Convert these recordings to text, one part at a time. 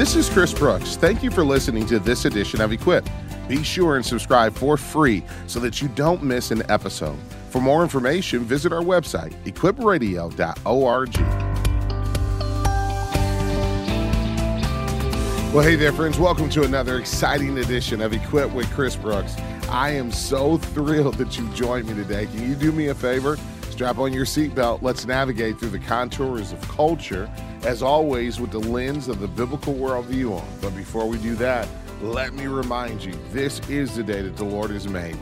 This is Chris Brooks. Thank you for listening to this edition of Equipped. Be sure and subscribe for free so that you don't miss an episode. For more information, visit our website, equipradio.org. Well, hey there, friends. Welcome to another exciting edition of Equipped with Chris Brooks. I am so thrilled that you joined me today. Can you do me a favor? Strap on your seatbelt. Let's navigate through the contours of culture, as always, with the lens of the biblical worldview on. But before we do that, let me remind you this is the day that the Lord has made.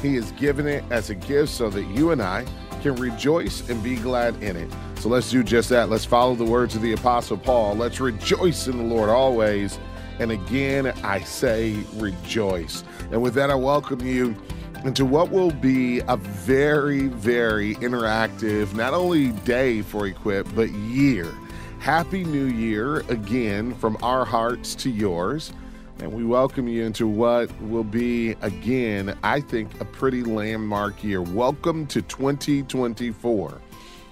He has given it as a gift so that you and I can rejoice and be glad in it. So let's do just that. Let's follow the words of the Apostle Paul. Let's rejoice in the Lord always. And again, I say rejoice. And with that, I welcome you into what will be a very, very interactive, not only day for Equipped, but year. Happy New Year again from our hearts to yours. And we welcome you into what will be, again, I think, a pretty landmark year. Welcome to 2024.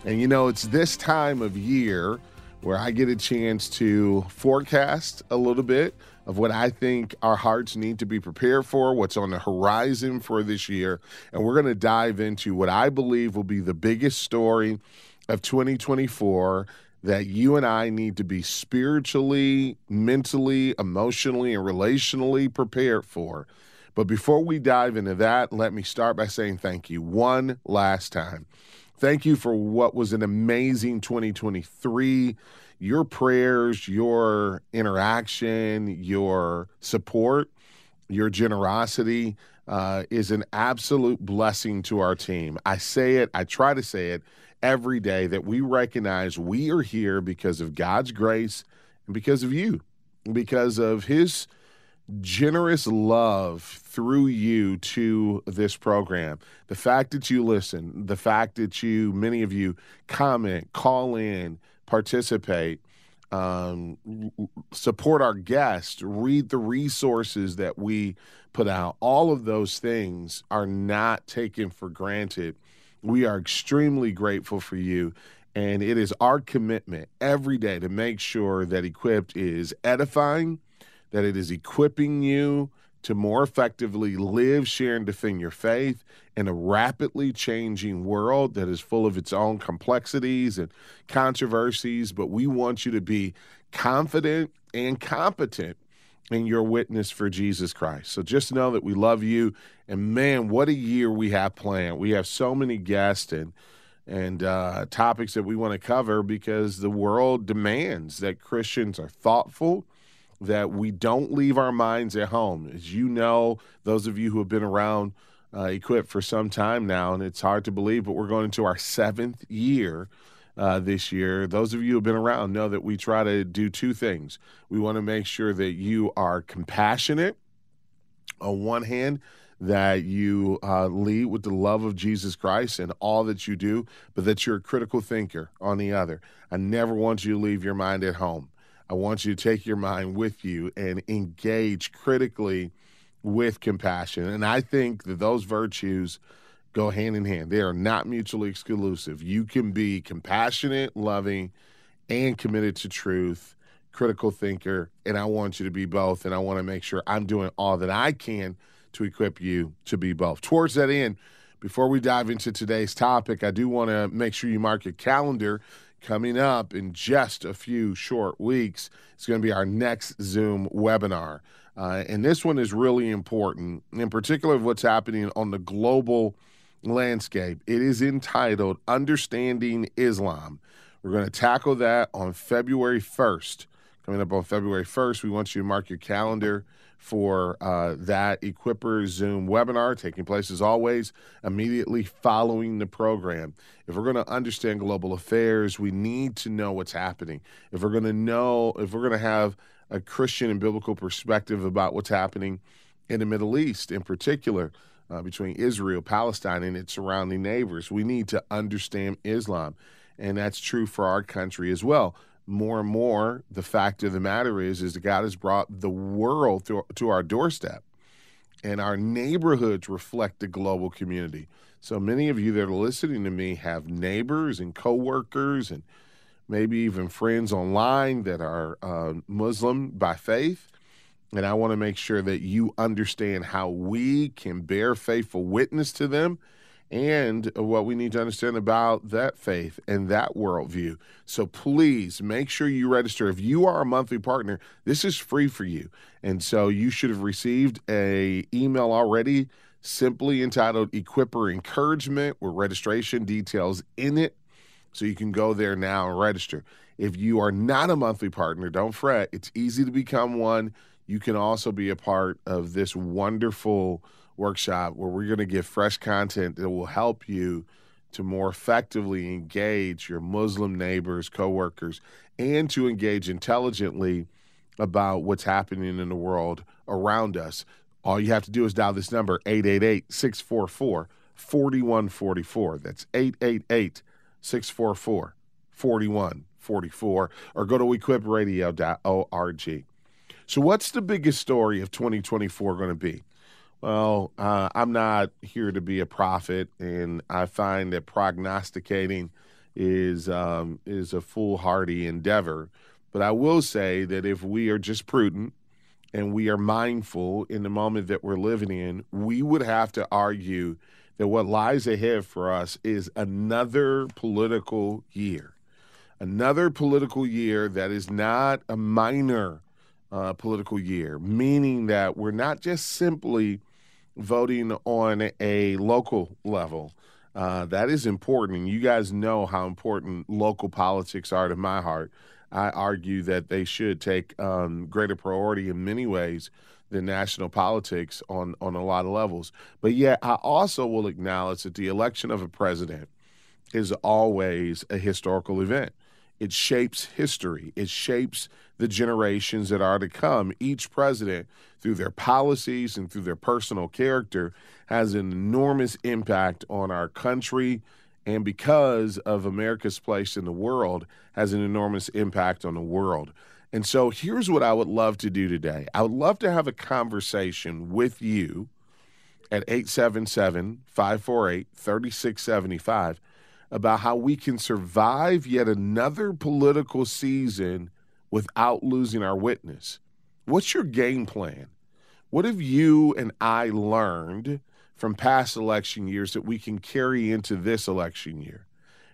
And you know, it's this time of year where I get a chance to forecast a little bit of what I think our hearts need to be prepared for, what's on the horizon for this year. And we're going to dive into what I believe will be the biggest story of 2024 that you and I need to be spiritually, mentally, emotionally, and relationally prepared for. But before we dive into that, let me start by saying thank you one last time. Thank you for what was an amazing 2023. Your prayers, your interaction, your support, your generosity uh, is an absolute blessing to our team. I say it, I try to say it every day that we recognize we are here because of God's grace and because of you, because of His generous love through you to this program. The fact that you listen, the fact that you, many of you, comment, call in, participate, um, support our guests, read the resources that we put out, all of those things are not taken for granted. We are extremely grateful for you. And it is our commitment every day to make sure that Equipped is edifying that it is equipping you to more effectively live, share, and defend your faith in a rapidly changing world that is full of its own complexities and controversies. But we want you to be confident and competent in your witness for Jesus Christ. So just know that we love you. And man, what a year we have planned. We have so many guests and and uh, topics that we want to cover because the world demands that Christians are thoughtful that we don't leave our minds at home. As you know, those of you who have been around uh, Equipped for some time now, and it's hard to believe, but we're going into our seventh year uh, this year. Those of you who have been around know that we try to do two things. We want to make sure that you are compassionate on one hand, that you uh, lead with the love of Jesus Christ in all that you do, but that you're a critical thinker on the other. I never want you to leave your mind at home. I want you to take your mind with you and engage critically with compassion. And I think that those virtues go hand in hand. They are not mutually exclusive. You can be compassionate, loving, and committed to truth, critical thinker, and I want you to be both. And I want to make sure I'm doing all that I can to equip you to be both. Towards that end, before we dive into today's topic, I do want to make sure you mark your calendar coming up in just a few short weeks. It's going to be our next Zoom webinar. Uh, and this one is really important, in particular, of what's happening on the global landscape. It is entitled Understanding Islam. We're going to tackle that on February 1st. Coming up on February 1st, we want you to mark your calendar for uh, that Equipper Zoom webinar taking place as always immediately following the program. If we're going to understand global affairs, we need to know what's happening. If we're going to know, if we're going to have a Christian and biblical perspective about what's happening in the Middle East, in particular, uh, between Israel, Palestine, and its surrounding neighbors, we need to understand Islam. And that's true for our country as well more and more the fact of the matter is is that God has brought the world to, to our doorstep and our neighborhoods reflect the global community. So many of you that are listening to me have neighbors and coworkers and maybe even friends online that are uh, Muslim by faith. And I want to make sure that you understand how we can bear faithful witness to them and what we need to understand about that faith and that worldview. So please make sure you register. If you are a monthly partner, this is free for you. And so you should have received a email already simply entitled Equipper Encouragement with registration details in it. So you can go there now and register. If you are not a monthly partner, don't fret. It's easy to become one. You can also be a part of this wonderful workshop where we're going to give fresh content that will help you to more effectively engage your Muslim neighbors, coworkers, and to engage intelligently about what's happening in the world around us. All you have to do is dial this number 888 644 4144. That's 888 644 4144. Or go to equipradio.org. So, what's the biggest story of 2024 going to be? Well, uh, I'm not here to be a prophet, and I find that prognosticating is um, is a foolhardy endeavor. But I will say that if we are just prudent and we are mindful in the moment that we're living in, we would have to argue that what lies ahead for us is another political year, another political year that is not a minor uh, political year, meaning that we're not just simply voting on a local level. Uh, that is important. And you guys know how important local politics are to my heart. I argue that they should take um, greater priority in many ways than national politics on, on a lot of levels. But yet, I also will acknowledge that the election of a president is always a historical event. It shapes history, it shapes the generations that are to come. Each president, through their policies and through their personal character, has an enormous impact on our country. And because of America's place in the world, has an enormous impact on the world. And so here's what I would love to do today I would love to have a conversation with you at 877 548 3675 about how we can survive yet another political season without losing our witness. What's your game plan? What have you and I learned from past election years that we can carry into this election year?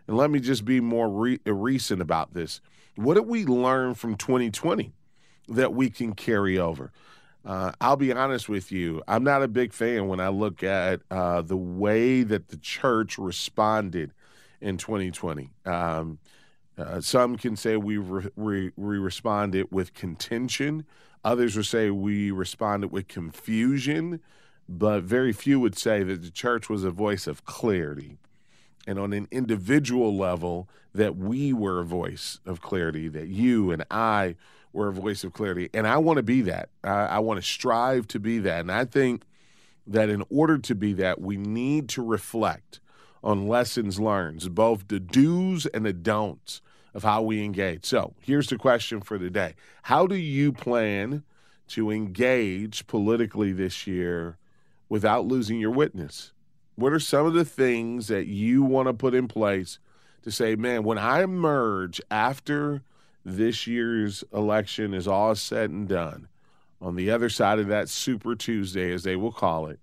And let me just be more re- recent about this. What did we learn from 2020 that we can carry over? Uh, I'll be honest with you. I'm not a big fan when I look at uh, the way that the church responded in 2020. Um, uh, some can say we, re- we, responded with contention. Others will say we responded with confusion. But very few would say that the church was a voice of clarity. And on an individual level, that we were a voice of clarity, that you and I were a voice of clarity. And I want to be that. I, I want to strive to be that. And I think that in order to be that, we need to reflect on lessons learned, both the do's and the don'ts of how we engage. So here's the question for the day How do you plan to engage politically this year without losing your witness? What are some of the things that you want to put in place to say, man, when I emerge after this year's election is all said and done, on the other side of that Super Tuesday, as they will call it,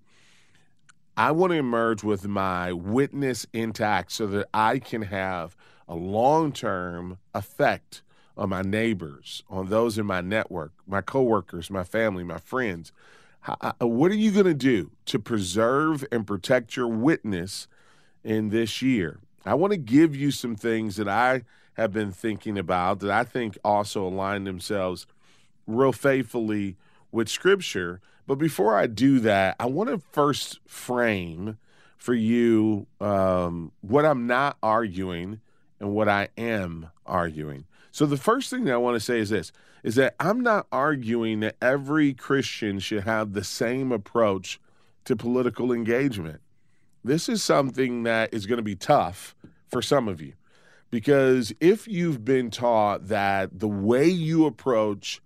I want to emerge with my witness intact so that I can have a long term effect on my neighbors, on those in my network, my coworkers, my family, my friends. How, uh, uh, what are you going to do to preserve and protect your witness in this year? I want to give you some things that I have been thinking about that I think also align themselves real faithfully with Scripture but before I do that, I want to first frame for you um, what I'm not arguing and what I am arguing. So the first thing that I want to say is this is that I'm not arguing that every Christian should have the same approach to political engagement. This is something that is going to be tough for some of you because if you've been taught that the way you approach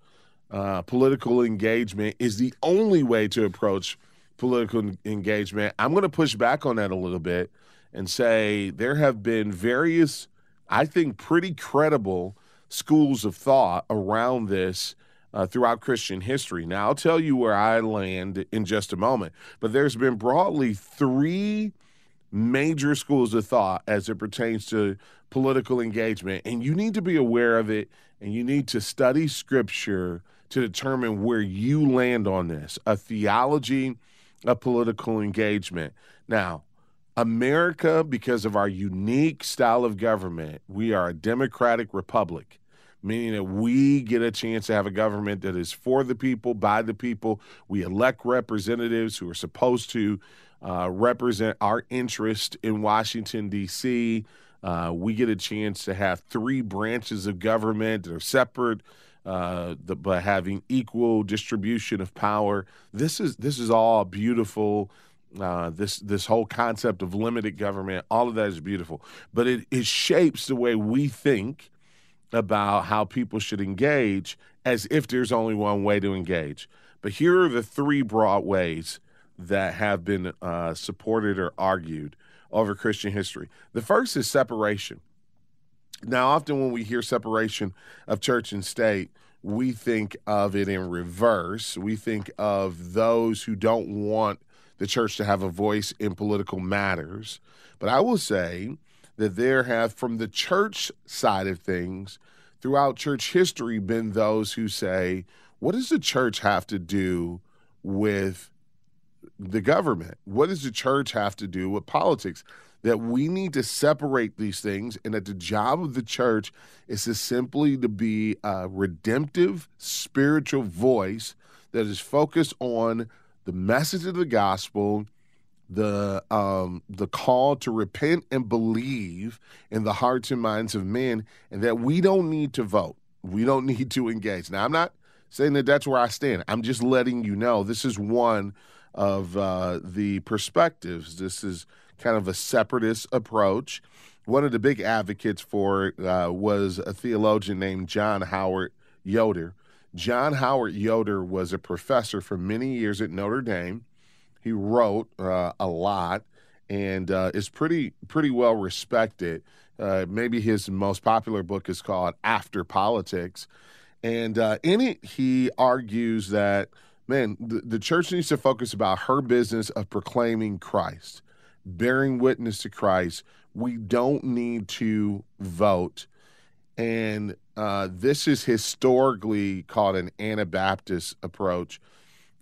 uh, political engagement is the only way to approach political engagement. I'm going to push back on that a little bit and say there have been various I think, pretty credible schools of thought around this uh, throughout Christian history. Now, I'll tell you where I land in just a moment, but there's been broadly three major schools of thought as it pertains to political engagement, and you need to be aware of it and you need to study scripture to determine where you land on this a theology of political engagement. Now, America, because of our unique style of government, we are a democratic republic meaning that we get a chance to have a government that is for the people, by the people. We elect representatives who are supposed to uh, represent our interest in Washington, D.C. Uh, we get a chance to have three branches of government that are separate. Uh, the, but having equal distribution of power. This is this is all beautiful. Uh, this this whole concept of limited government, all of that is beautiful, but it, it shapes the way we think about how people should engage as if there's only one way to engage. But here are the three broad ways that have been uh, supported or argued over Christian history. The first is separation. Now, often when we hear separation of church and state, we think of it in reverse. We think of those who don't want the church to have a voice in political matters. But I will say that there have, from the church side of things, throughout church history, been those who say, what does the church have to do with the government? What does the church have to do with politics? That we need to separate these things, and that the job of the church is to simply to be a redemptive spiritual voice that is focused on the message of the gospel the um, the call to repent and believe in the hearts and minds of men, and that we don't need to vote. We don't need to engage. Now, I'm not saying that that's where I stand. I'm just letting you know this is one of uh, the perspectives. This is kind of a separatist approach. One of the big advocates for it uh, was a theologian named John Howard Yoder. John Howard Yoder was a professor for many years at Notre Dame. He wrote uh, a lot and uh, is pretty pretty well respected. Uh, maybe his most popular book is called After Politics, and uh, in it he argues that man, the, the church needs to focus about her business of proclaiming Christ, bearing witness to Christ. We don't need to vote, and uh, this is historically called an Anabaptist approach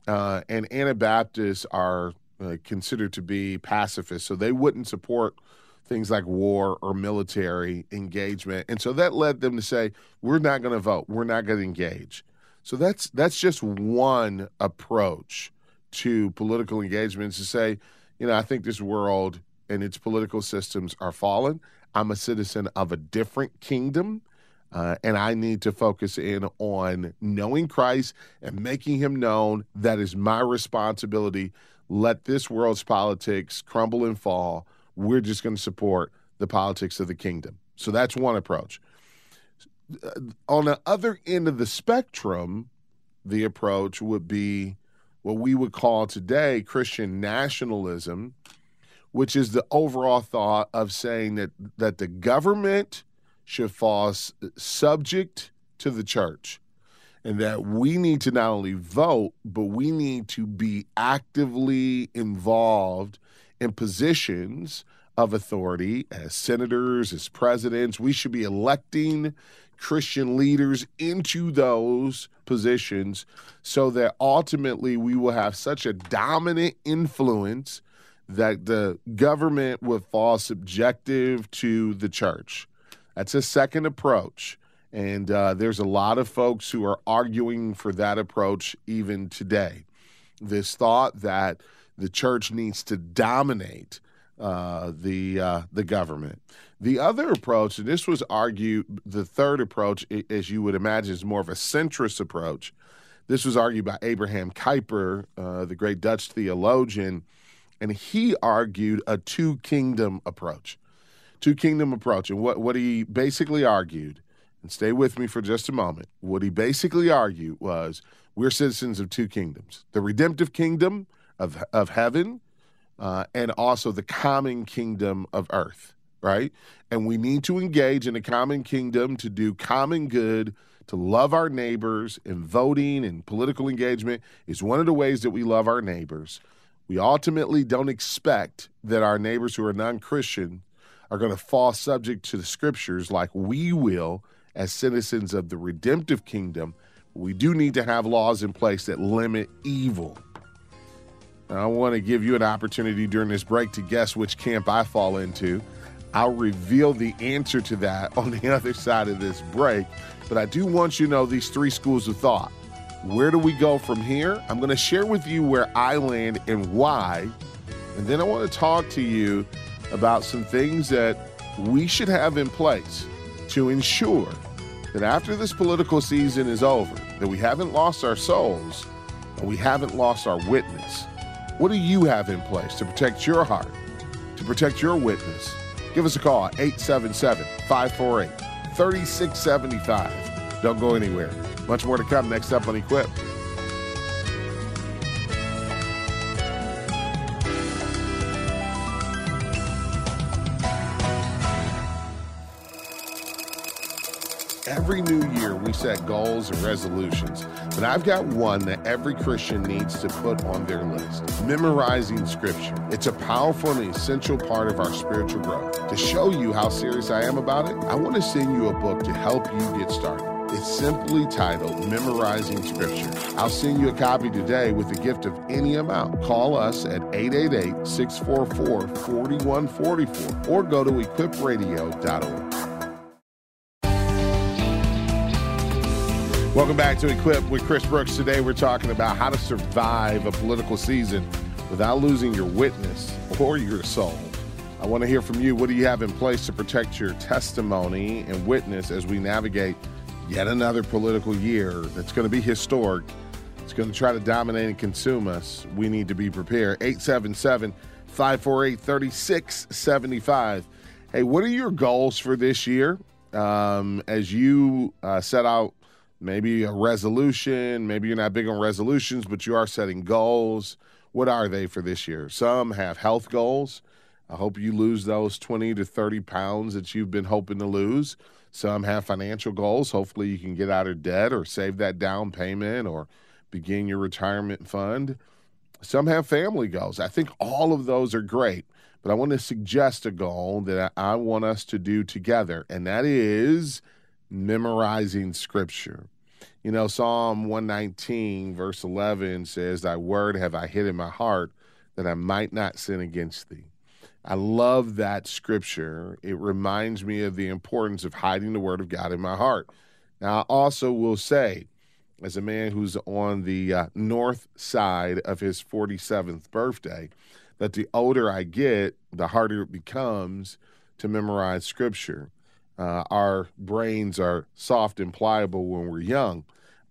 uh, and Anabaptists are uh, considered to be pacifists, so they wouldn't support things like war or military engagement, and so that led them to say, "We're not going to vote. We're not going to engage." So that's that's just one approach to political engagement to say, you know, I think this world and its political systems are fallen. I'm a citizen of a different kingdom. Uh, and I need to focus in on knowing Christ and making him known. That is my responsibility. Let this world's politics crumble and fall. We're just going to support the politics of the kingdom. So that's one approach. Uh, on the other end of the spectrum, the approach would be what we would call today Christian nationalism, which is the overall thought of saying that that the government should fall subject to the church and that we need to not only vote, but we need to be actively involved in positions of authority as senators, as presidents. We should be electing Christian leaders into those positions so that ultimately we will have such a dominant influence that the government would fall subjective to the church. That's a second approach. And uh, there's a lot of folks who are arguing for that approach even today. This thought that the church needs to dominate uh, the uh, the government. The other approach, and this was argued, the third approach, as you would imagine, is more of a centrist approach. This was argued by Abraham Kuyper, uh, the great Dutch theologian, and he argued a two kingdom approach two kingdom approach. And what, what he basically argued, and stay with me for just a moment, what he basically argued was we're citizens of two kingdoms the redemptive kingdom of, of heaven uh, and also the common kingdom of earth. Right? And we need to engage in the common kingdom to do common good, to love our neighbors, and voting and political engagement is one of the ways that we love our neighbors. We ultimately don't expect that our neighbors who are non Christian are going to fall subject to the scriptures like we will as citizens of the redemptive kingdom. We do need to have laws in place that limit evil. I want to give you an opportunity during this break to guess which camp I fall into. I'll reveal the answer to that on the other side of this break. But I do want you to know these three schools of thought. Where do we go from here? I'm going to share with you where I land and why. And then I want to talk to you about some things that we should have in place to ensure that after this political season is over, that we haven't lost our souls and we haven't lost our witness. What do you have in place to protect your heart, to protect your witness? Give us a call at 877 548 3675. Don't go anywhere. Much more to come next up on Equipped. Every new year, we set goals and resolutions, but I've got one that every Christian needs to put on their list memorizing Scripture. It's a powerful and essential part of our spiritual growth. To show you how serious I am about it, I want to send you a book to help you get started. It's simply titled Memorizing Scripture. I'll send you a copy today with a gift of any amount. Call us at 888 644 4144 or go to equipradio.org. Welcome back to Equipped with Chris Brooks. Today we're talking about how to survive a political season without losing your witness or your soul. I want to hear from you. What do you have in place to protect your testimony and witness as we navigate yet another political year that's going to be historic? It's going to try to dominate and consume us. We need to be prepared. 877 548 3675. Hey, what are your goals for this year? Um, as you uh, set out maybe a resolution. Maybe you're not big on resolutions, but you are setting goals. What are they for this year? Some have health goals. I hope you lose those 20 to 30 pounds that you've been hoping to lose. Some have financial goals. Hopefully, you can get out of debt or save that down payment or begin your retirement fund. Some have family goals. I think all of those are great, but I want to suggest a goal that I want us to do together, and that is memorizing scripture. You know, Psalm 119, verse 11 says, Thy word have I hid in my heart that I might not sin against thee. I love that scripture. It reminds me of the importance of hiding the word of God in my heart. Now, I also will say, as a man who's on the uh, north side of his 47th birthday, that the older I get, the harder it becomes to memorize scripture. Uh, our brains are soft and pliable when we're young.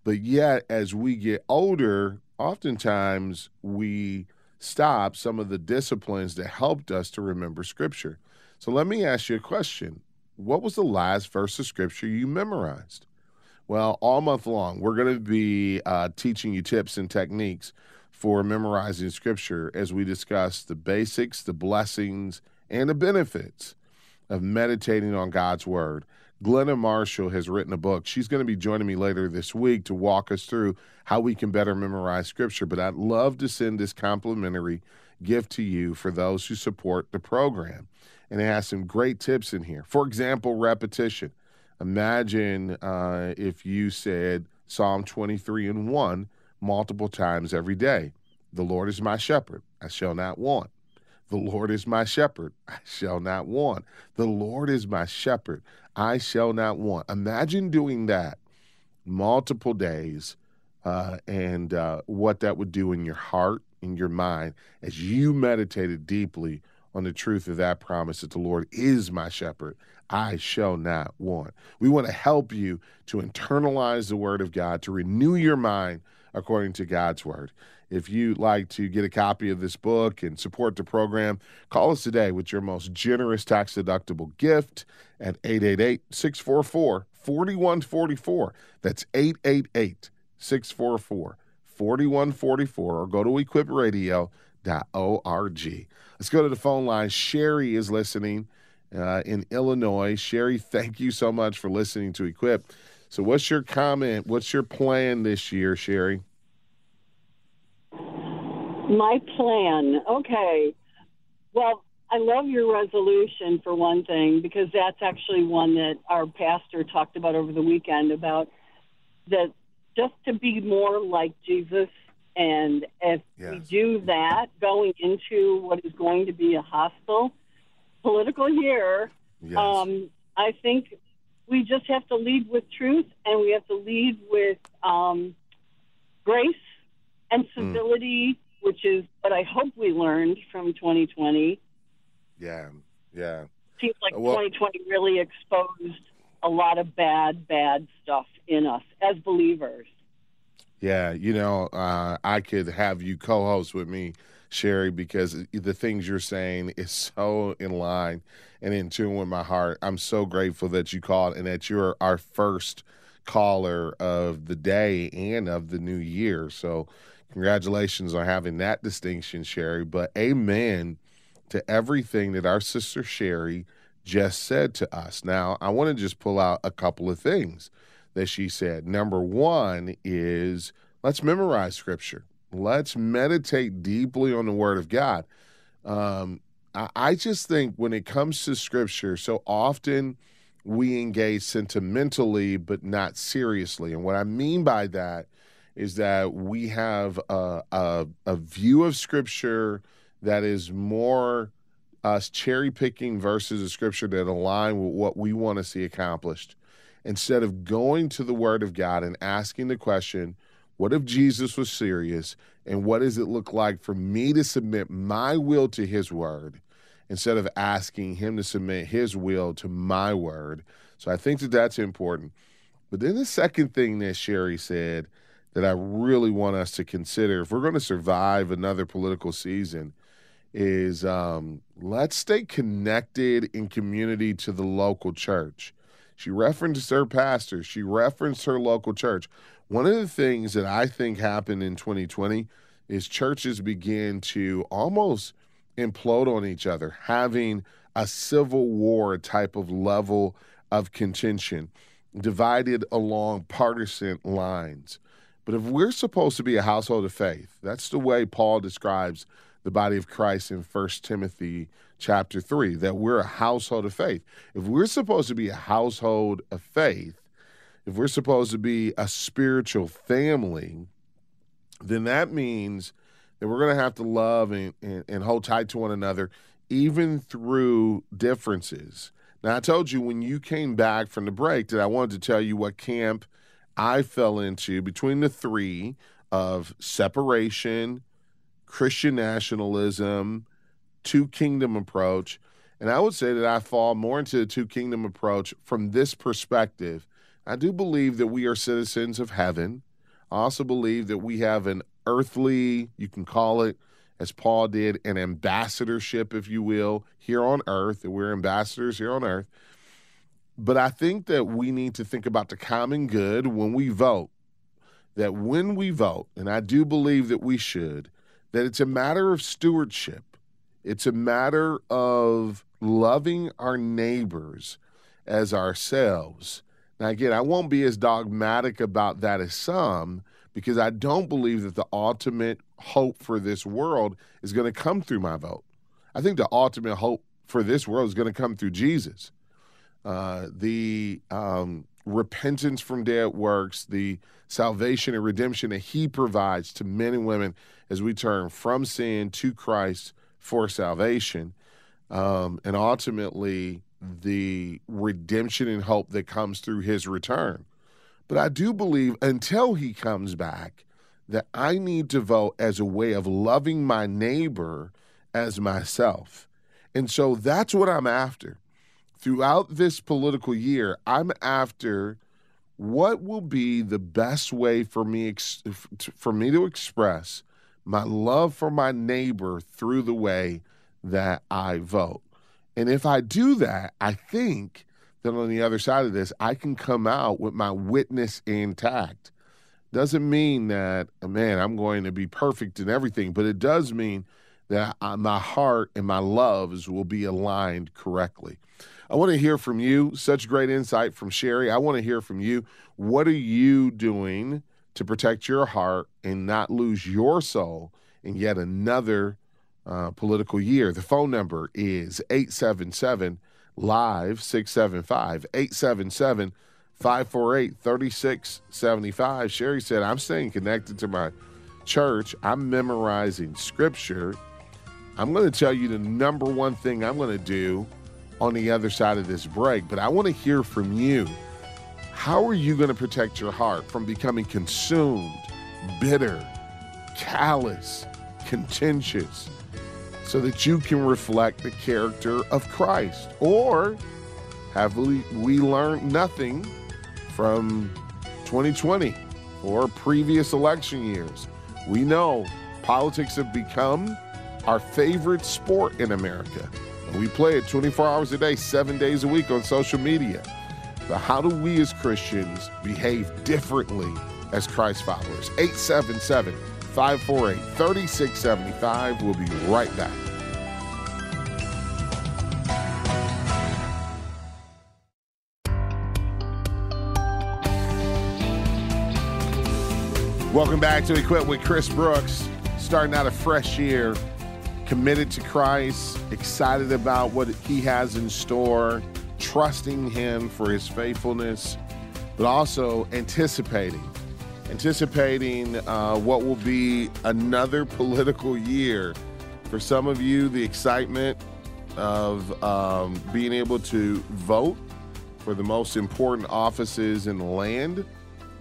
But yet, as we get older, oftentimes we stop some of the disciplines that helped us to remember Scripture. So let me ask you a question What was the last verse of Scripture you memorized? Well, all month long, we're going to be uh, teaching you tips and techniques for memorizing Scripture as we discuss the basics, the blessings, and the benefits of meditating on God's Word. Glenna Marshall has written a book. She's going to be joining me later this week to walk us through how we can better memorize Scripture. But I'd love to send this complimentary gift to you for those who support the program. And it has some great tips in here. For example, repetition. Imagine uh, if you said Psalm 23 and 1 multiple times every day. The Lord is my shepherd, I shall not want. The Lord is my shepherd, I shall not want. The Lord is my shepherd, I shall not want. Imagine doing that multiple days uh, and uh, what that would do in your heart, in your mind, as you meditated deeply on the truth of that promise that the Lord is my shepherd, I shall not want. We want to help you to internalize the word of God, to renew your mind according to God's word. If you'd like to get a copy of this book and support the program, call us today with your most generous tax deductible gift at 888 644 4144. That's 888 644 4144 or go to equipradio.org. Let's go to the phone line. Sherry is listening uh, in Illinois. Sherry, thank you so much for listening to Equipped. So, what's your comment? What's your plan this year, Sherry? My plan. Okay. Well, I love your resolution for one thing because that's actually one that our pastor talked about over the weekend about that just to be more like Jesus. And if yes. we do that going into what is going to be a hostile political year, yes. um, I think we just have to lead with truth and we have to lead with um, grace and mm. civility. Which is what I hope we learned from 2020. Yeah, yeah. Seems like well, 2020 really exposed a lot of bad, bad stuff in us as believers. Yeah, you know, uh, I could have you co-host with me, Sherry, because the things you're saying is so in line and in tune with my heart. I'm so grateful that you called and that you're our first caller of the day and of the new year. So, congratulations on having that distinction, Sherry. But amen to everything that our sister Sherry just said to us. Now, I want to just pull out a couple of things that she said. Number one is let's memorize scripture, let's meditate deeply on the word of God. Um, I, I just think when it comes to scripture, so often we engage sentimentally, but not seriously. And what I mean by that is that we have a, a, a view of scripture that is more us cherry picking verses of scripture that align with what we want to see accomplished instead of going to the word of God and asking the question, what if Jesus was serious and what does it look like for me to submit my will to his word instead of asking him to submit his will to my word? So I think that that's important. But then the second thing that Sherry said that I really want us to consider if we're going to survive another political season is um, let's stay connected in community to the local church. She referenced her pastor, she referenced her local church. One of the things that I think happened in 2020 is churches began to almost implode on each other, having a civil war type of level of contention, divided along partisan lines. But if we're supposed to be a household of faith, that's the way Paul describes the body of Christ in First Timothy chapter 3 that we're a household of faith. If we're supposed to be a household of faith, if we're supposed to be a spiritual family, then that means that we're going to have to love and, and, and, hold tight to one another, even through differences. Now, I told you when you came back from the break that I wanted to tell you what camp I fell into between the three of separation, Christian nationalism, two kingdom approach. And I would say that I fall more into the two kingdom approach from this perspective. I do believe that we are citizens of heaven. I also believe that we have an earthly, you can call it, as Paul did, an ambassadorship, if you will, here on earth, that we're ambassadors here on earth. But I think that we need to think about the common good when we vote. That when we vote, and I do believe that we should, that it's a matter of stewardship. It's a matter of loving our neighbors as ourselves. Now, again, I won't be as dogmatic about that as some because I don't believe that the ultimate hope for this world is going to come through my vote. I think the ultimate hope for this world is going to come through Jesus. Uh, the um, repentance from dead works, the salvation and redemption that He provides to men and women as we turn from sin to Christ for salvation, um, and ultimately the redemption and hope that comes through His return. But I do believe until He comes back, that I need to vote as a way of loving my neighbor as myself. And so that's what I'm after. Throughout this political year, I'm after what will be the best way for me for me to express my love for my neighbor through the way that I vote. And if I do that, I think that on the other side of this, I can come out with my witness intact. Doesn't mean that, oh, man, I'm going to be perfect in everything, but it does mean that I, my heart and my loves will be aligned correctly. I want to hear from you. Such great insight from Sherry. I want to hear from you. What are you doing to protect your heart and not lose your soul in yet another uh, political year? The phone number is 877 Live 675 877 548 3675. Sherry said, I'm staying connected to my church. I'm memorizing scripture. I'm going to tell you the number one thing I'm going to do on the other side of this break, but I want to hear from you. How are you going to protect your heart from becoming consumed, bitter, callous, contentious, so that you can reflect the character of Christ? Or have we, we learned nothing from 2020 or previous election years? We know politics have become our favorite sport in America. We play it 24 hours a day, seven days a week on social media. But how do we as Christians behave differently as Christ followers? 877 548 3675. We'll be right back. Welcome back to Equipped with Chris Brooks. Starting out a fresh year committed to Christ, excited about what He has in store, trusting Him for His faithfulness, but also anticipating, anticipating uh, what will be another political year. For some of you, the excitement of um, being able to vote for the most important offices in the land.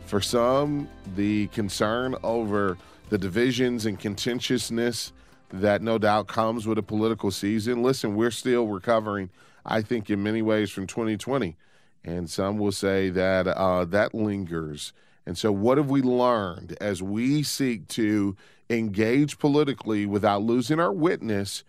For some, the concern over the divisions and contentiousness that no doubt comes with a political season. Listen, we're still recovering, I think, in many ways from 2020. And some will say that uh, that lingers. And so, what have we learned as we seek to engage politically without losing our witness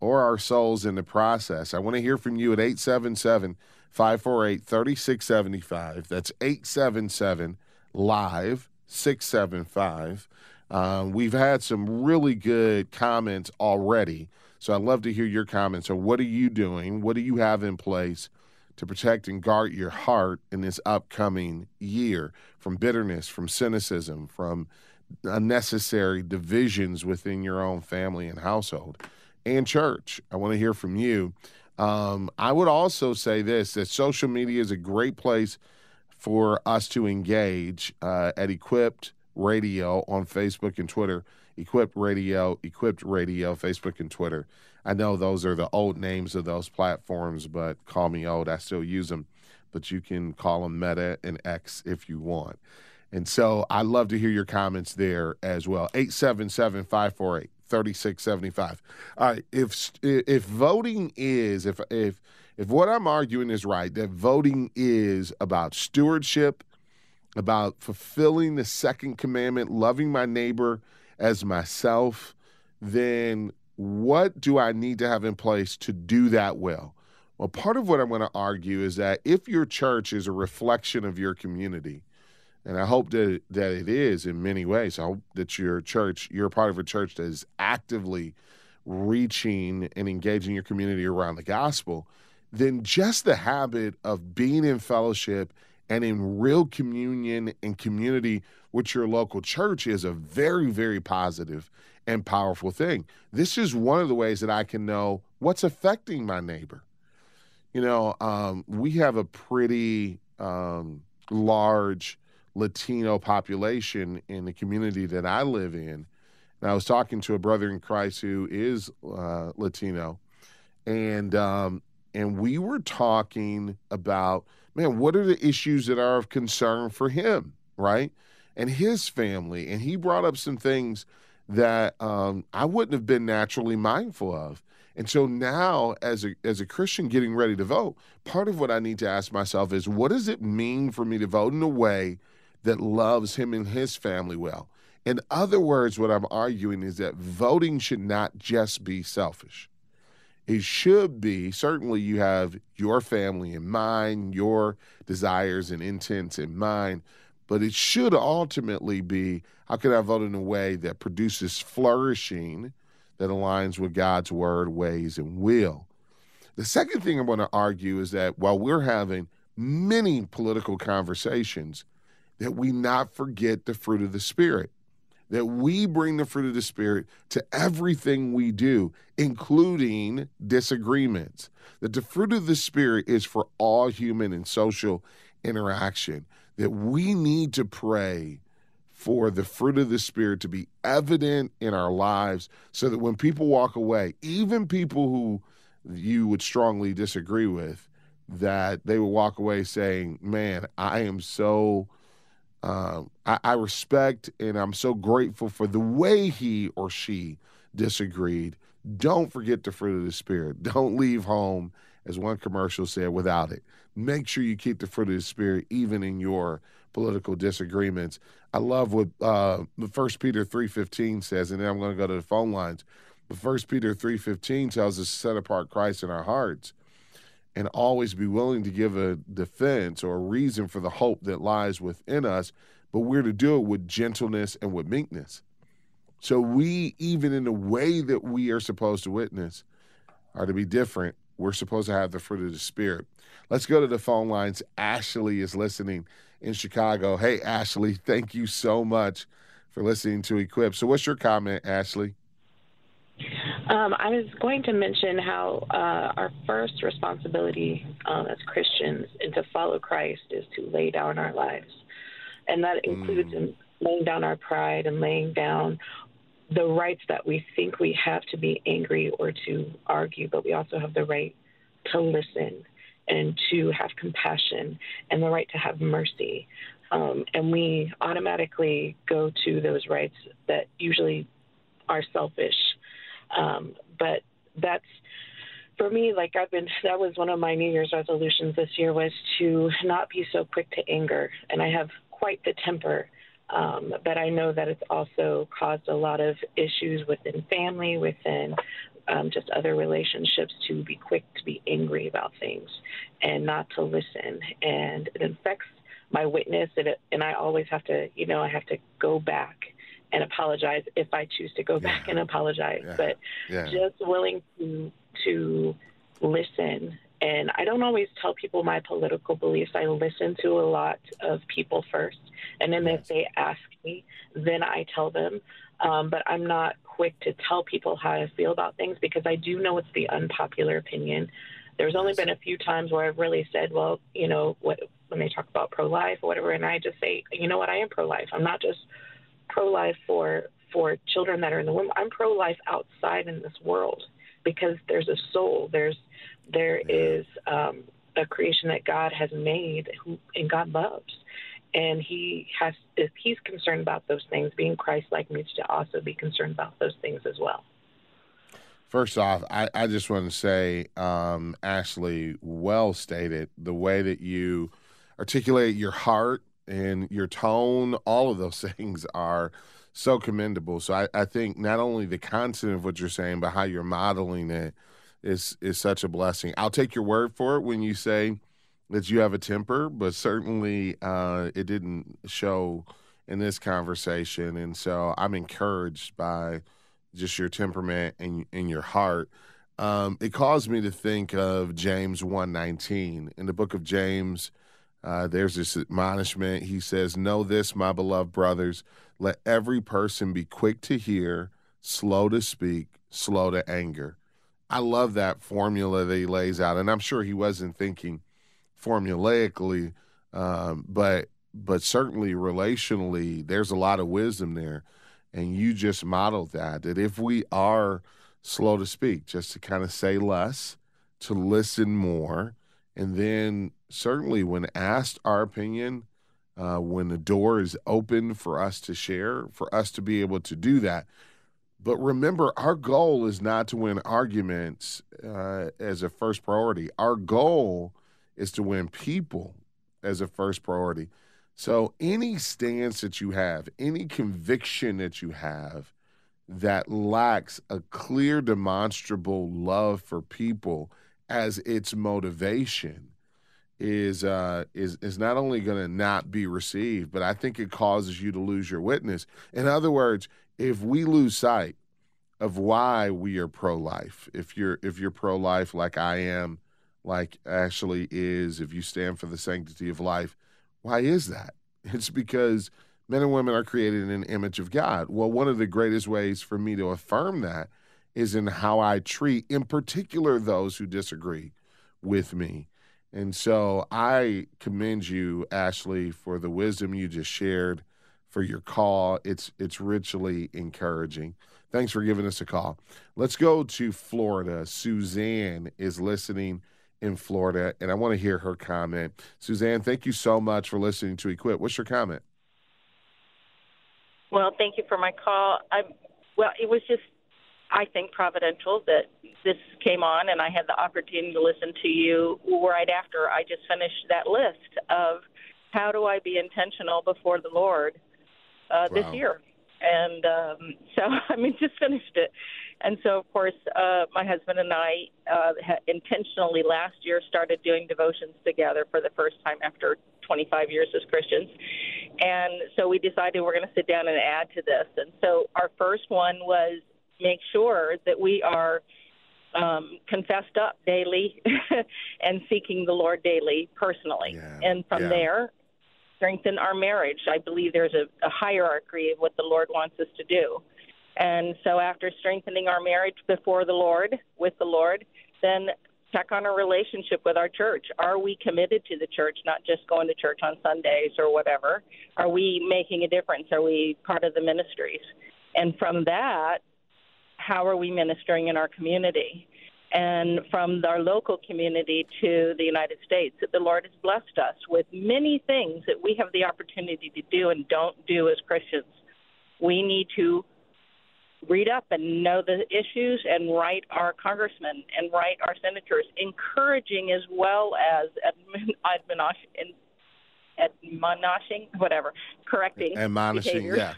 or our souls in the process? I want to hear from you at 877 548 3675. That's 877 Live 675. Um, we've had some really good comments already. So I'd love to hear your comments. So, what are you doing? What do you have in place to protect and guard your heart in this upcoming year from bitterness, from cynicism, from unnecessary divisions within your own family and household and church? I want to hear from you. Um, I would also say this that social media is a great place for us to engage uh, at Equipped Radio on Facebook and Twitter. Equipped Radio, Equipped Radio, Facebook and Twitter. I know those are the old names of those platforms, but call me old. I still use them, but you can call them Meta and X if you want. And so I love to hear your comments there as well. 877 548 3675. All right. If, if voting is, if, if, if what I'm arguing is right, that voting is about stewardship about fulfilling the second commandment, loving my neighbor as myself, then what do I need to have in place to do that well? Well, part of what I'm going to argue is that if your church is a reflection of your community, and I hope that that it is in many ways. I hope that your church, you're part of a church that is actively reaching and engaging your community around the gospel. Then just the habit of being in fellowship and in real communion and community with your local church is a very, very positive and powerful thing. This is one of the ways that I can know what's affecting my neighbor. You know, um, we have a pretty um, large Latino population in the community that I live in. And I was talking to a brother in Christ who is uh, Latino, and um, and we were talking about man, what are the issues that are of concern for him, right? And his family. And he brought up some things that um, I wouldn't have been naturally mindful of. And so now, as a as a Christian getting ready to vote, part of what I need to ask myself is, what does it mean for me to vote in a way that loves him and his family well? In other words, what I'm arguing is that voting should not just be selfish it should be certainly you have your family in mind, your desires and intents in mind, but it should ultimately be how can I vote in a way that produces flourishing that aligns with God's word, ways, and will. The second thing I want to argue is that while we're having many political conversations, that we not forget the fruit of the Spirit, that we bring the fruit of the Spirit to everything we do, including disagreements. That the fruit of the Spirit is for all human and social interaction, that we need to pray for the fruit of the Spirit to be evident in our lives so that when people walk away, even people who you would strongly disagree with, that they would walk away saying, Man, I am so. Uh, I, I respect and I'm so grateful for the way he or she disagreed. Don't forget the fruit of the Spirit. Don't leave home, as one commercial said, without it. Make sure you keep the fruit of the Spirit even in your political disagreements. I love what uh, First Peter three fifteen says, and then I'm going to go to the phone lines. But First Peter three fifteen tells us to set apart Christ in our hearts, and always be willing to give a defense or a reason for the hope that lies within us. But we're to do it with gentleness and with meekness. So we, even in the way that we are supposed to witness, are to be different. We're supposed to have the fruit of the Spirit. Let's go to the phone lines. Ashley is listening in Chicago. Hey, Ashley, thank you so much for listening to Equipped. So, what's your comment, Ashley? Um, I was going to mention how uh, our first responsibility um, as Christians and to follow Christ is to lay down our lives. And that includes mm. laying down our pride and laying down the rights that we think we have to be angry or to argue, but we also have the right to listen and to have compassion and the right to have mercy. Um, and we automatically go to those rights that usually are selfish. Um, but that's for me, like I've been, that was one of my New Year's resolutions this year was to not be so quick to anger. And I have quite the temper. Um, but I know that it's also caused a lot of issues within family, within um, just other relationships to be quick to be angry about things and not to listen. And it affects my witness, and, it, and I always have to, you know, I have to go back and apologize if I choose to go yeah. back and apologize. Yeah. But yeah. just willing to to listen. And I don't always tell people my political beliefs. I listen to a lot of people first, and then if they ask me, then I tell them. Um, but I'm not quick to tell people how I feel about things because I do know it's the unpopular opinion. There's only been a few times where I've really said, well, you know, what, when they talk about pro life or whatever, and I just say, you know what, I am pro life. I'm not just pro life for for children that are in the womb. I'm pro life outside in this world because there's a soul. There's there is um, a creation that God has made who, and God loves and he has if he's concerned about those things being christ-like needs to also be concerned about those things as well first off i, I just want to say um, ashley well stated the way that you articulate your heart and your tone all of those things are so commendable so I, I think not only the content of what you're saying but how you're modeling it is is such a blessing i'll take your word for it when you say that you have a temper, but certainly uh, it didn't show in this conversation. And so I'm encouraged by just your temperament and, and your heart. Um, it caused me to think of James 119. In the book of James, uh, there's this admonishment. He says, Know this, my beloved brothers, let every person be quick to hear, slow to speak, slow to anger. I love that formula that he lays out. And I'm sure he wasn't thinking – formulaically, um, but but certainly relationally, there's a lot of wisdom there, and you just modeled that. That if we are slow to speak, just to kind of say less, to listen more, and then certainly when asked our opinion, uh, when the door is open for us to share, for us to be able to do that. But remember, our goal is not to win arguments uh, as a first priority. Our goal is to win people as a first priority. So, any stance that you have, any conviction that you have that lacks a clear, demonstrable love for people as its motivation is uh, is is not only going to not be received, but I think it causes you to lose your witness. In other words, if we lose sight of why we are pro-life. If you're if you're pro-life like I am, like Ashley is, if you stand for the sanctity of life, why is that? It's because men and women are created in an image of God. Well, one of the greatest ways for me to affirm that is in how I treat, in particular, those who disagree with me. And so I commend you, Ashley, for the wisdom you just shared, for your call. It's it's richly encouraging. Thanks for giving us a call. Let's go to Florida. Suzanne is listening in Florida, and I want to hear her comment. Suzanne, thank you so much for listening to Equipped. What's your comment? Well, thank you for my call. I well, it was just I think providential that this came on and I had the opportunity to listen to you right after I just finished that list of how do I be intentional before the Lord uh, wow. this year. And um, so, I mean, just finished it. And so, of course, uh, my husband and I uh, intentionally last year started doing devotions together for the first time after 25 years as Christians. And so we decided we're going to sit down and add to this. And so our first one was make sure that we are um, confessed up daily and seeking the Lord daily personally. Yeah. And from yeah. there, strengthen our marriage. I believe there's a, a hierarchy of what the Lord wants us to do. And so, after strengthening our marriage before the Lord, with the Lord, then check on our relationship with our church. Are we committed to the church, not just going to church on Sundays or whatever? Are we making a difference? Are we part of the ministries? And from that, how are we ministering in our community? And from our local community to the United States, that the Lord has blessed us with many things that we have the opportunity to do and don't do as Christians. We need to read up and know the issues and write our congressmen and write our senators, encouraging as well as admonishing, admonishing whatever, correcting admonishing, behaviors. yeah,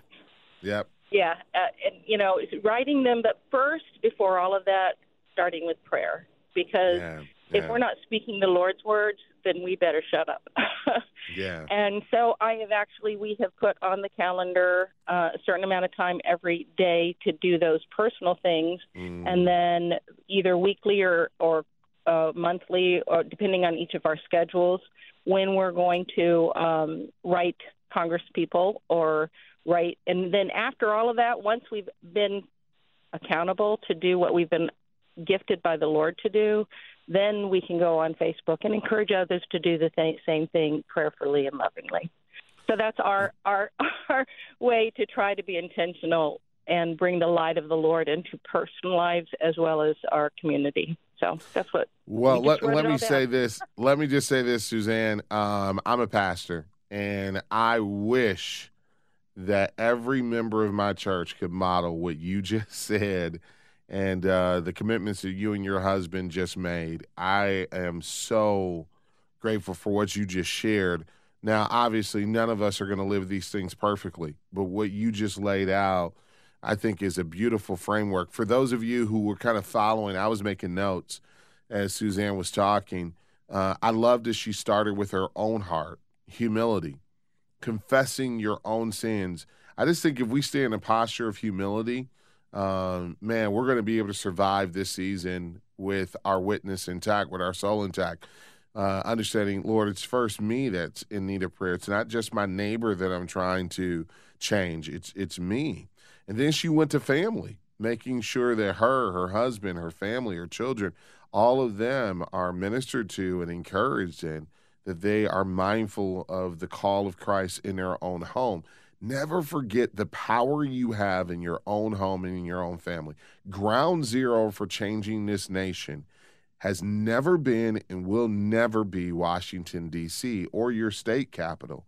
yep. Yeah, uh, and you know, writing them, but first, before all of that, starting with prayer, because yeah, yeah. if we're not speaking the Lord's words, then we better shut up. yeah. And so I have actually we have put on the calendar uh, a certain amount of time every day to do those personal things, mm. and then either weekly or or uh, monthly, or depending on each of our schedules, when we're going to um, write Congress people or right? And then after all of that, once we've been accountable to do what we've been gifted by the Lord to do, then we can go on Facebook and encourage others to do the th- same thing prayerfully and lovingly. So that's our our our way to try to be intentional and bring the light of the Lord into personal lives as well as our community. So that's what. Well, we let, let me say this. Let me just say this, Suzanne. Um, I'm a pastor, and I wish that every member of my church could model what you just said and uh, the commitments that you and your husband just made. I am so grateful for what you just shared. Now, obviously, none of us are going to live these things perfectly, but what you just laid out, I think, is a beautiful framework. For those of you who were kind of following, I was making notes as Suzanne was talking. Uh, I loved as she started with her own heart, humility confessing your own sins. I just think if we stay in a posture of humility, um, man, we're going to be able to survive this season with our witness intact, with our soul intact. Uh, understanding, Lord, it's first me that's in need of prayer. It's not just my neighbor that I'm trying to change. It's it's me. And then she went to family, making sure that her, her husband, her family, her children, all of them are ministered to and encouraged and that they are mindful of the call of Christ in their own home. Never forget the power you have in your own home and in your own family. Ground zero for changing this nation has never been and will never be Washington, D.C. or your state capital.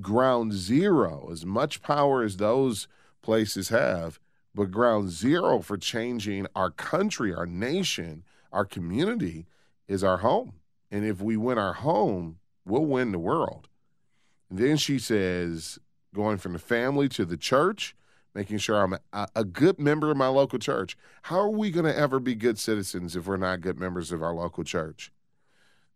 Ground zero, as much power as those places have, but ground zero for changing our country, our nation, our community is our home. And if we win our home, we'll win the world. And then she says, going from the family to the church, making sure I'm a, a good member of my local church. How are we going to ever be good citizens if we're not good members of our local church?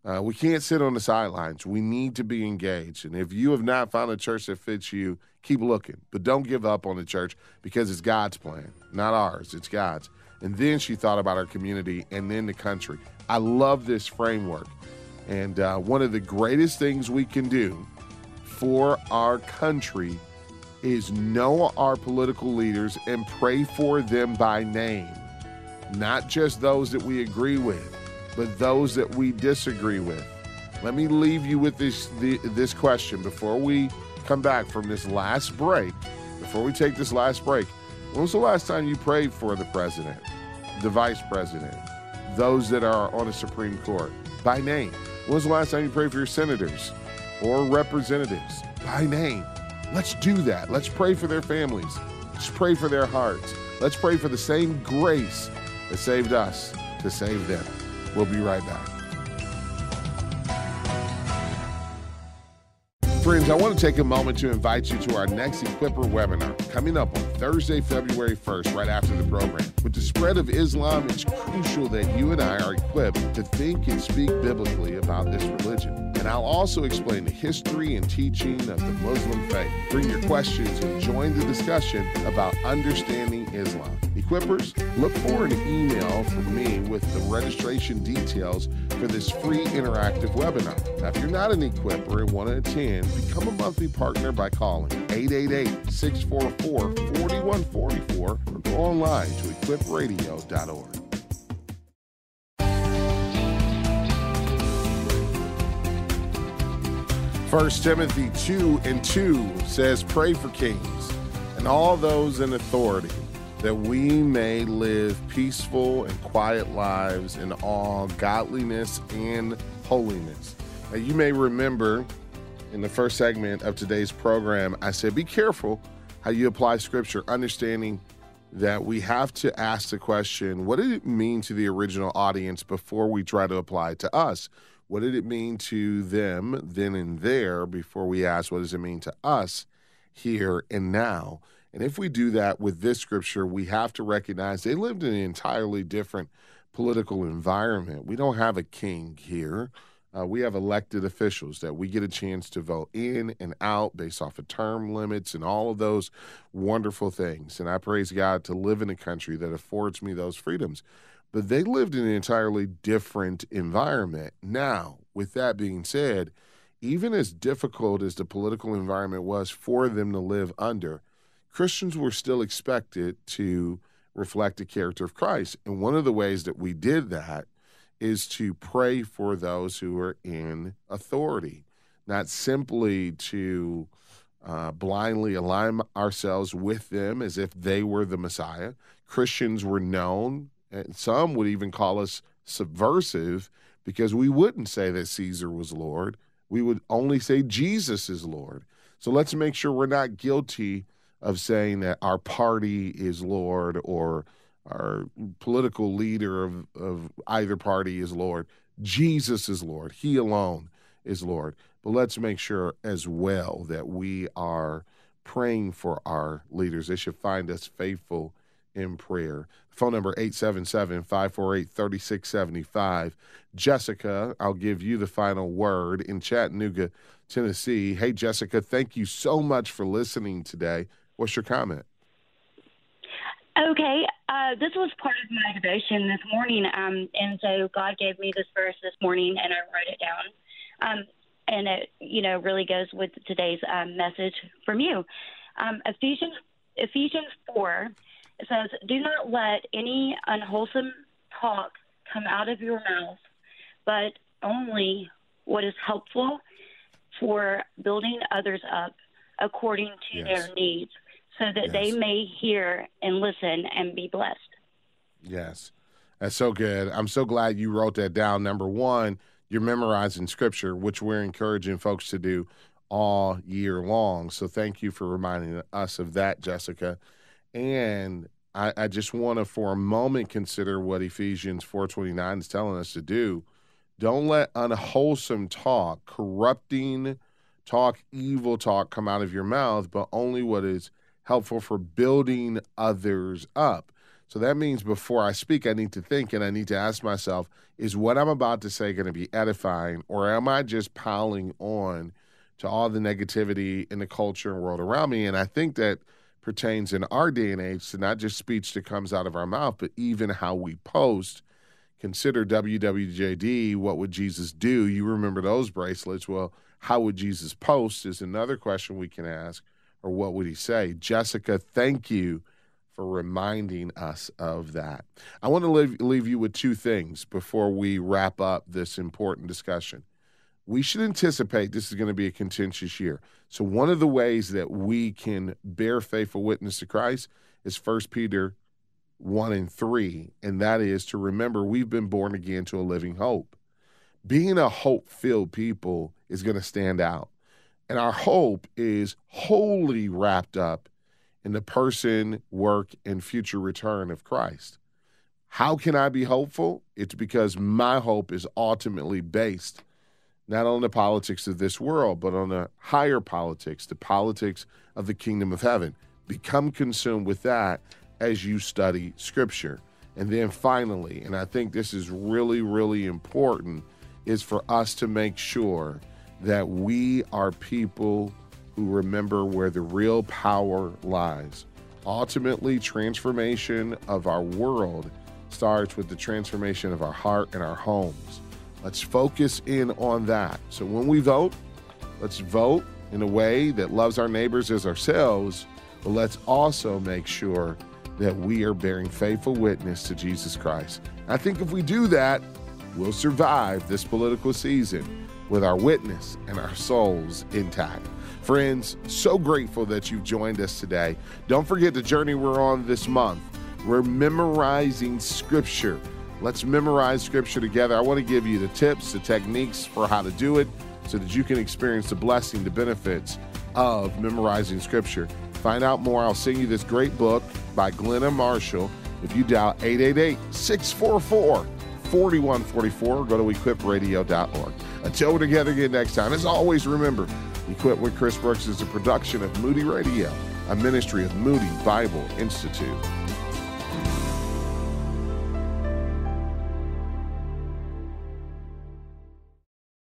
Uh, we can't sit on the sidelines. We need to be engaged. And if you have not found a church that fits you, keep looking. But don't give up on the church because it's God's plan, not ours. It's God's. And then she thought about our community and then the country. I love this framework. And uh, one of the greatest things we can do for our country is know our political leaders and pray for them by name, not just those that we agree with, but those that we disagree with. Let me leave you with this the, this question before we come back from this last break. Before we take this last break, when was the last time you prayed for the president, the vice president, those that are on the Supreme Court by name? When was the last time you prayed for your senators or representatives by name? Let's do that. Let's pray for their families. Let's pray for their hearts. Let's pray for the same grace that saved us to save them. We'll be right back. Friends, I want to take a moment to invite you to our next Equipper webinar coming up on Thursday, February 1st, right after the program. With the spread of Islam, it's crucial that you and I are equipped to think and speak biblically about this religion and I'll also explain the history and teaching of the Muslim faith. Bring your questions and join the discussion about understanding Islam. Equippers, look for an email from me with the registration details for this free interactive webinar. Now, if you're not an equipper and want to attend, become a monthly partner by calling 888 644 4144 or go online to equipradio.org. 1 Timothy 2 and 2 says, Pray for kings and all those in authority, that we may live peaceful and quiet lives in all godliness and holiness. Now, you may remember in the first segment of today's program, I said, Be careful how you apply scripture, understanding that we have to ask the question, What did it mean to the original audience before we try to apply it to us? What did it mean to them then and there before we ask, what does it mean to us here and now? And if we do that with this scripture, we have to recognize they lived in an entirely different political environment. We don't have a king here. Uh, we have elected officials that we get a chance to vote in and out based off of term limits and all of those wonderful things. And I praise God to live in a country that affords me those freedoms but they lived in an entirely different environment. Now, with that being said, even as difficult as the political environment was for them to live under, Christians were still expected to reflect the character of Christ. And one of the ways that we did that is to pray for those who are in authority, not simply to uh, blindly align ourselves with them as if they were the Messiah. Christians were known and some would even call us subversive because we wouldn't say that Caesar was Lord. We would only say Jesus is Lord. So let's make sure we're not guilty of saying that our party is Lord or our political leader of, of either party is Lord. Jesus is Lord. He alone is Lord. But let's make sure as well that we are praying for our leaders. They should find us faithful in prayer. Phone number 877-548-3675. Jessica, I'll give you the final word in Chattanooga, Tennessee. Hey Jessica, thank you so much for listening today. What's your comment? Okay, uh, this was part of my devotion this morning, um, and so God gave me this verse this morning, and I wrote it down. Um, and it, you know, really goes with today's um, message from you. Um, Ephesians Ephesians four says, Do not let any unwholesome talk come out of your mouth, but only what is helpful for building others up according to yes. their needs, so that yes. they may hear and listen and be blessed. Yes. That's so good. I'm so glad you wrote that down. Number one, you're memorizing scripture, which we're encouraging folks to do all year long. So thank you for reminding us of that, Jessica. And I, I just want to, for a moment, consider what Ephesians 4.29 is telling us to do. Don't let unwholesome talk, corrupting talk, evil talk come out of your mouth, but only what is helpful for building others up. So that means before I speak, I need to think and I need to ask myself, is what I'm about to say going to be edifying, or am I just piling on to all the negativity in the culture and world around me? And I think that pertains in our day and age to not just speech that comes out of our mouth, but even how we post. Consider WWJD, what would Jesus do? You remember those bracelets. Well, how would Jesus post is another question we can ask, or what would he say? Jessica, thank you for reminding us of that. I want to leave, leave you with two things before we wrap up this important discussion. We should anticipate this is going to be a contentious year. So, one of the ways that we can bear faithful witness to Christ is 1 Peter 1 and 3, and that is to remember we've been born again to a living hope. Being a hope filled people is going to stand out. And our hope is wholly wrapped up in the person, work, and future return of Christ. How can I be hopeful? It's because my hope is ultimately based not on the politics of this world, but on the higher politics, the politics of the kingdom of heaven. Become consumed with that as you study scripture. And then finally, and I think this is really, really important, is for us to make sure that we are people who remember where the real power lies. Ultimately, transformation of our world starts with the transformation of our heart and our homes. Let's focus in on that. So when we vote, let's vote in a way that loves our neighbors as ourselves, but let's also make sure that we are bearing faithful witness to Jesus Christ. I think if we do that, we'll survive this political season with our witness and our souls intact. Friends, so grateful that you've joined us today. Don't forget the journey we're on this month. We're memorizing scripture. Let's memorize scripture together. I want to give you the tips, the techniques for how to do it so that you can experience the blessing, the benefits of memorizing scripture. Find out more. I'll send you this great book by Glenna Marshall. If you dial 888 644 4144, go to equipradio.org. Until we're together again next time, as always, remember Equipped with Chris Brooks is a production of Moody Radio, a ministry of Moody Bible Institute.